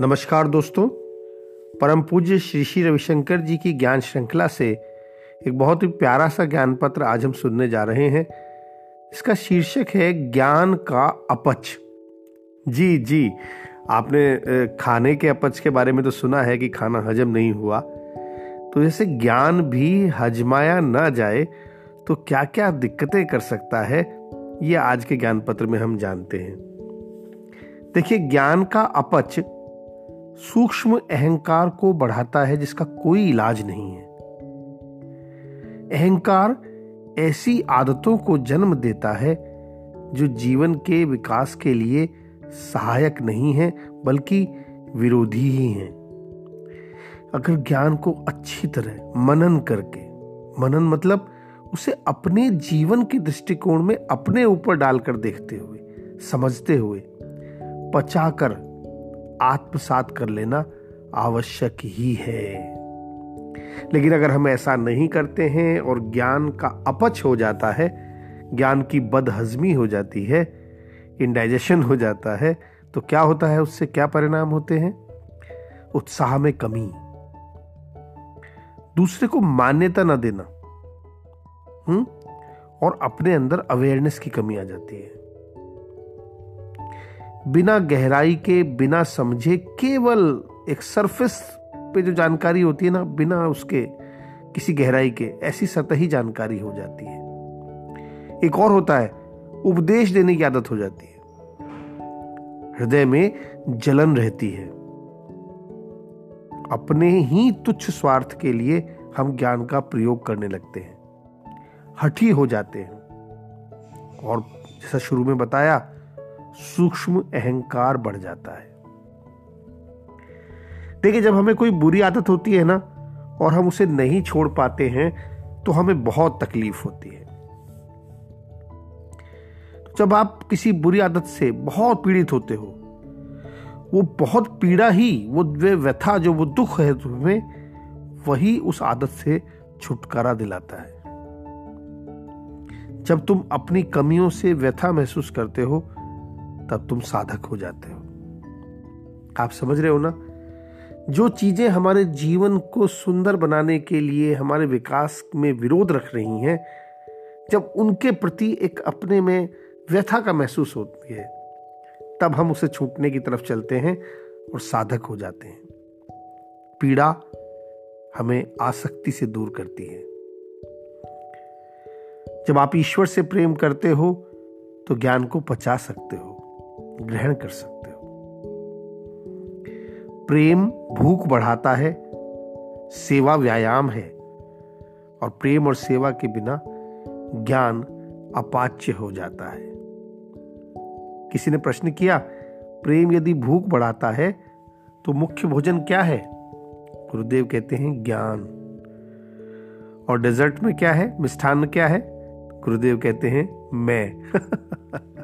नमस्कार दोस्तों, परम पूज्य श्री श्री रविशंकर जी की ज्ञान श्रृंखला से एक बहुत ही प्यारा सा ज्ञान पत्र आज हम सुनने जा रहे हैं। इसका शीर्षक है ज्ञान का अपच। जी जी, आपने खाने के अपच के बारे में तो सुना है कि खाना हजम नहीं हुआ। तो जैसे ज्ञान भी हजमाया ना जाए तो क्या क्या दिक्कतें कर सकता है, ये आज के ज्ञान पत्र में हम जानते हैं। देखिए, ज्ञान का अपच सूक्ष्म अहंकार को बढ़ाता है जिसका कोई इलाज नहीं है। अहंकार ऐसी आदतों को जन्म देता है जो जीवन के विकास के लिए सहायक नहीं है, बल्कि विरोधी ही हैं। अगर ज्ञान को अच्छी तरह मनन करके, मनन मतलब उसे अपने जीवन के दृष्टिकोण में अपने ऊपर डालकर देखते हुए, समझते हुए, पचाकर आत्मसात कर लेना आवश्यक ही है। लेकिन अगर हम ऐसा नहीं करते हैं और ज्ञान का अपच हो जाता है, ज्ञान की बदहजमी हो जाती है इंडाइजेशन हो जाता है तो क्या होता है, उससे क्या परिणाम होते हैं? उत्साह में कमी। दूसरे को मान्यता ना देना हम्म और अपने अंदर अवेयरनेस की कमी आ जाती है। बिना गहराई के, बिना समझे, केवल एक सरफेस पे जो जानकारी होती है ना, बिना उसके, किसी गहराई के, ऐसी सतही जानकारी हो जाती है। एक और होता है, उपदेश देने की आदत हो जाती है। हृदय में जलन रहती है। अपने ही तुच्छ स्वार्थ के लिए हम ज्ञान का प्रयोग करने लगते हैं। हठी हो जाते हैं। और जैसा शुरू में बताया सूक्ष्म अहंकार बढ़ जाता है। देखिए, जब हमें कोई बुरी आदत होती है ना, और हम उसे नहीं छोड़ पाते हैं तो हमें बहुत तकलीफ़ होती है। जब आप किसी बुरी आदत से बहुत पीड़ित होते हो, वो बहुत पीड़ा ही, वो वे व्यथा जो वो दुख है तुम्हें, वही उस आदत से छुटकारा दिलाता है। जब तुम अपनी कमियों से व्यथा महसूस करते हो तब तुम साधक हो जाते हो। आप समझ रहे हो ना? जो चीज़ें हमारे जीवन को सुंदर बनाने के लिए हमारे विकास में विरोध रख रही हैं, जब उनके प्रति एक अपने में व्यथा का महसूस होती है, तब हम उसे छूटने की तरफ़ चलते हैं और साधक हो जाते हैं। पीड़ा हमें आसक्ति से दूर करती है। जब आप ईश्वर से प्रेम करते हो तो ज्ञान को पचा सकते हो। ग्रहण कर सकते हो। प्रेम भूख बढ़ाता है, सेवा व्यायाम है, और प्रेम और सेवा के बिना ज्ञान अपाच्य हो जाता है। किसी ने प्रश्न किया, प्रेम यदि भूख बढ़ाता है तो मुख्य भोजन क्या है? गुरुदेव कहते हैं, ज्ञान। और डेजर्ट में क्या है? मिष्ठान क्या है? गुरुदेव कहते हैं, मैं।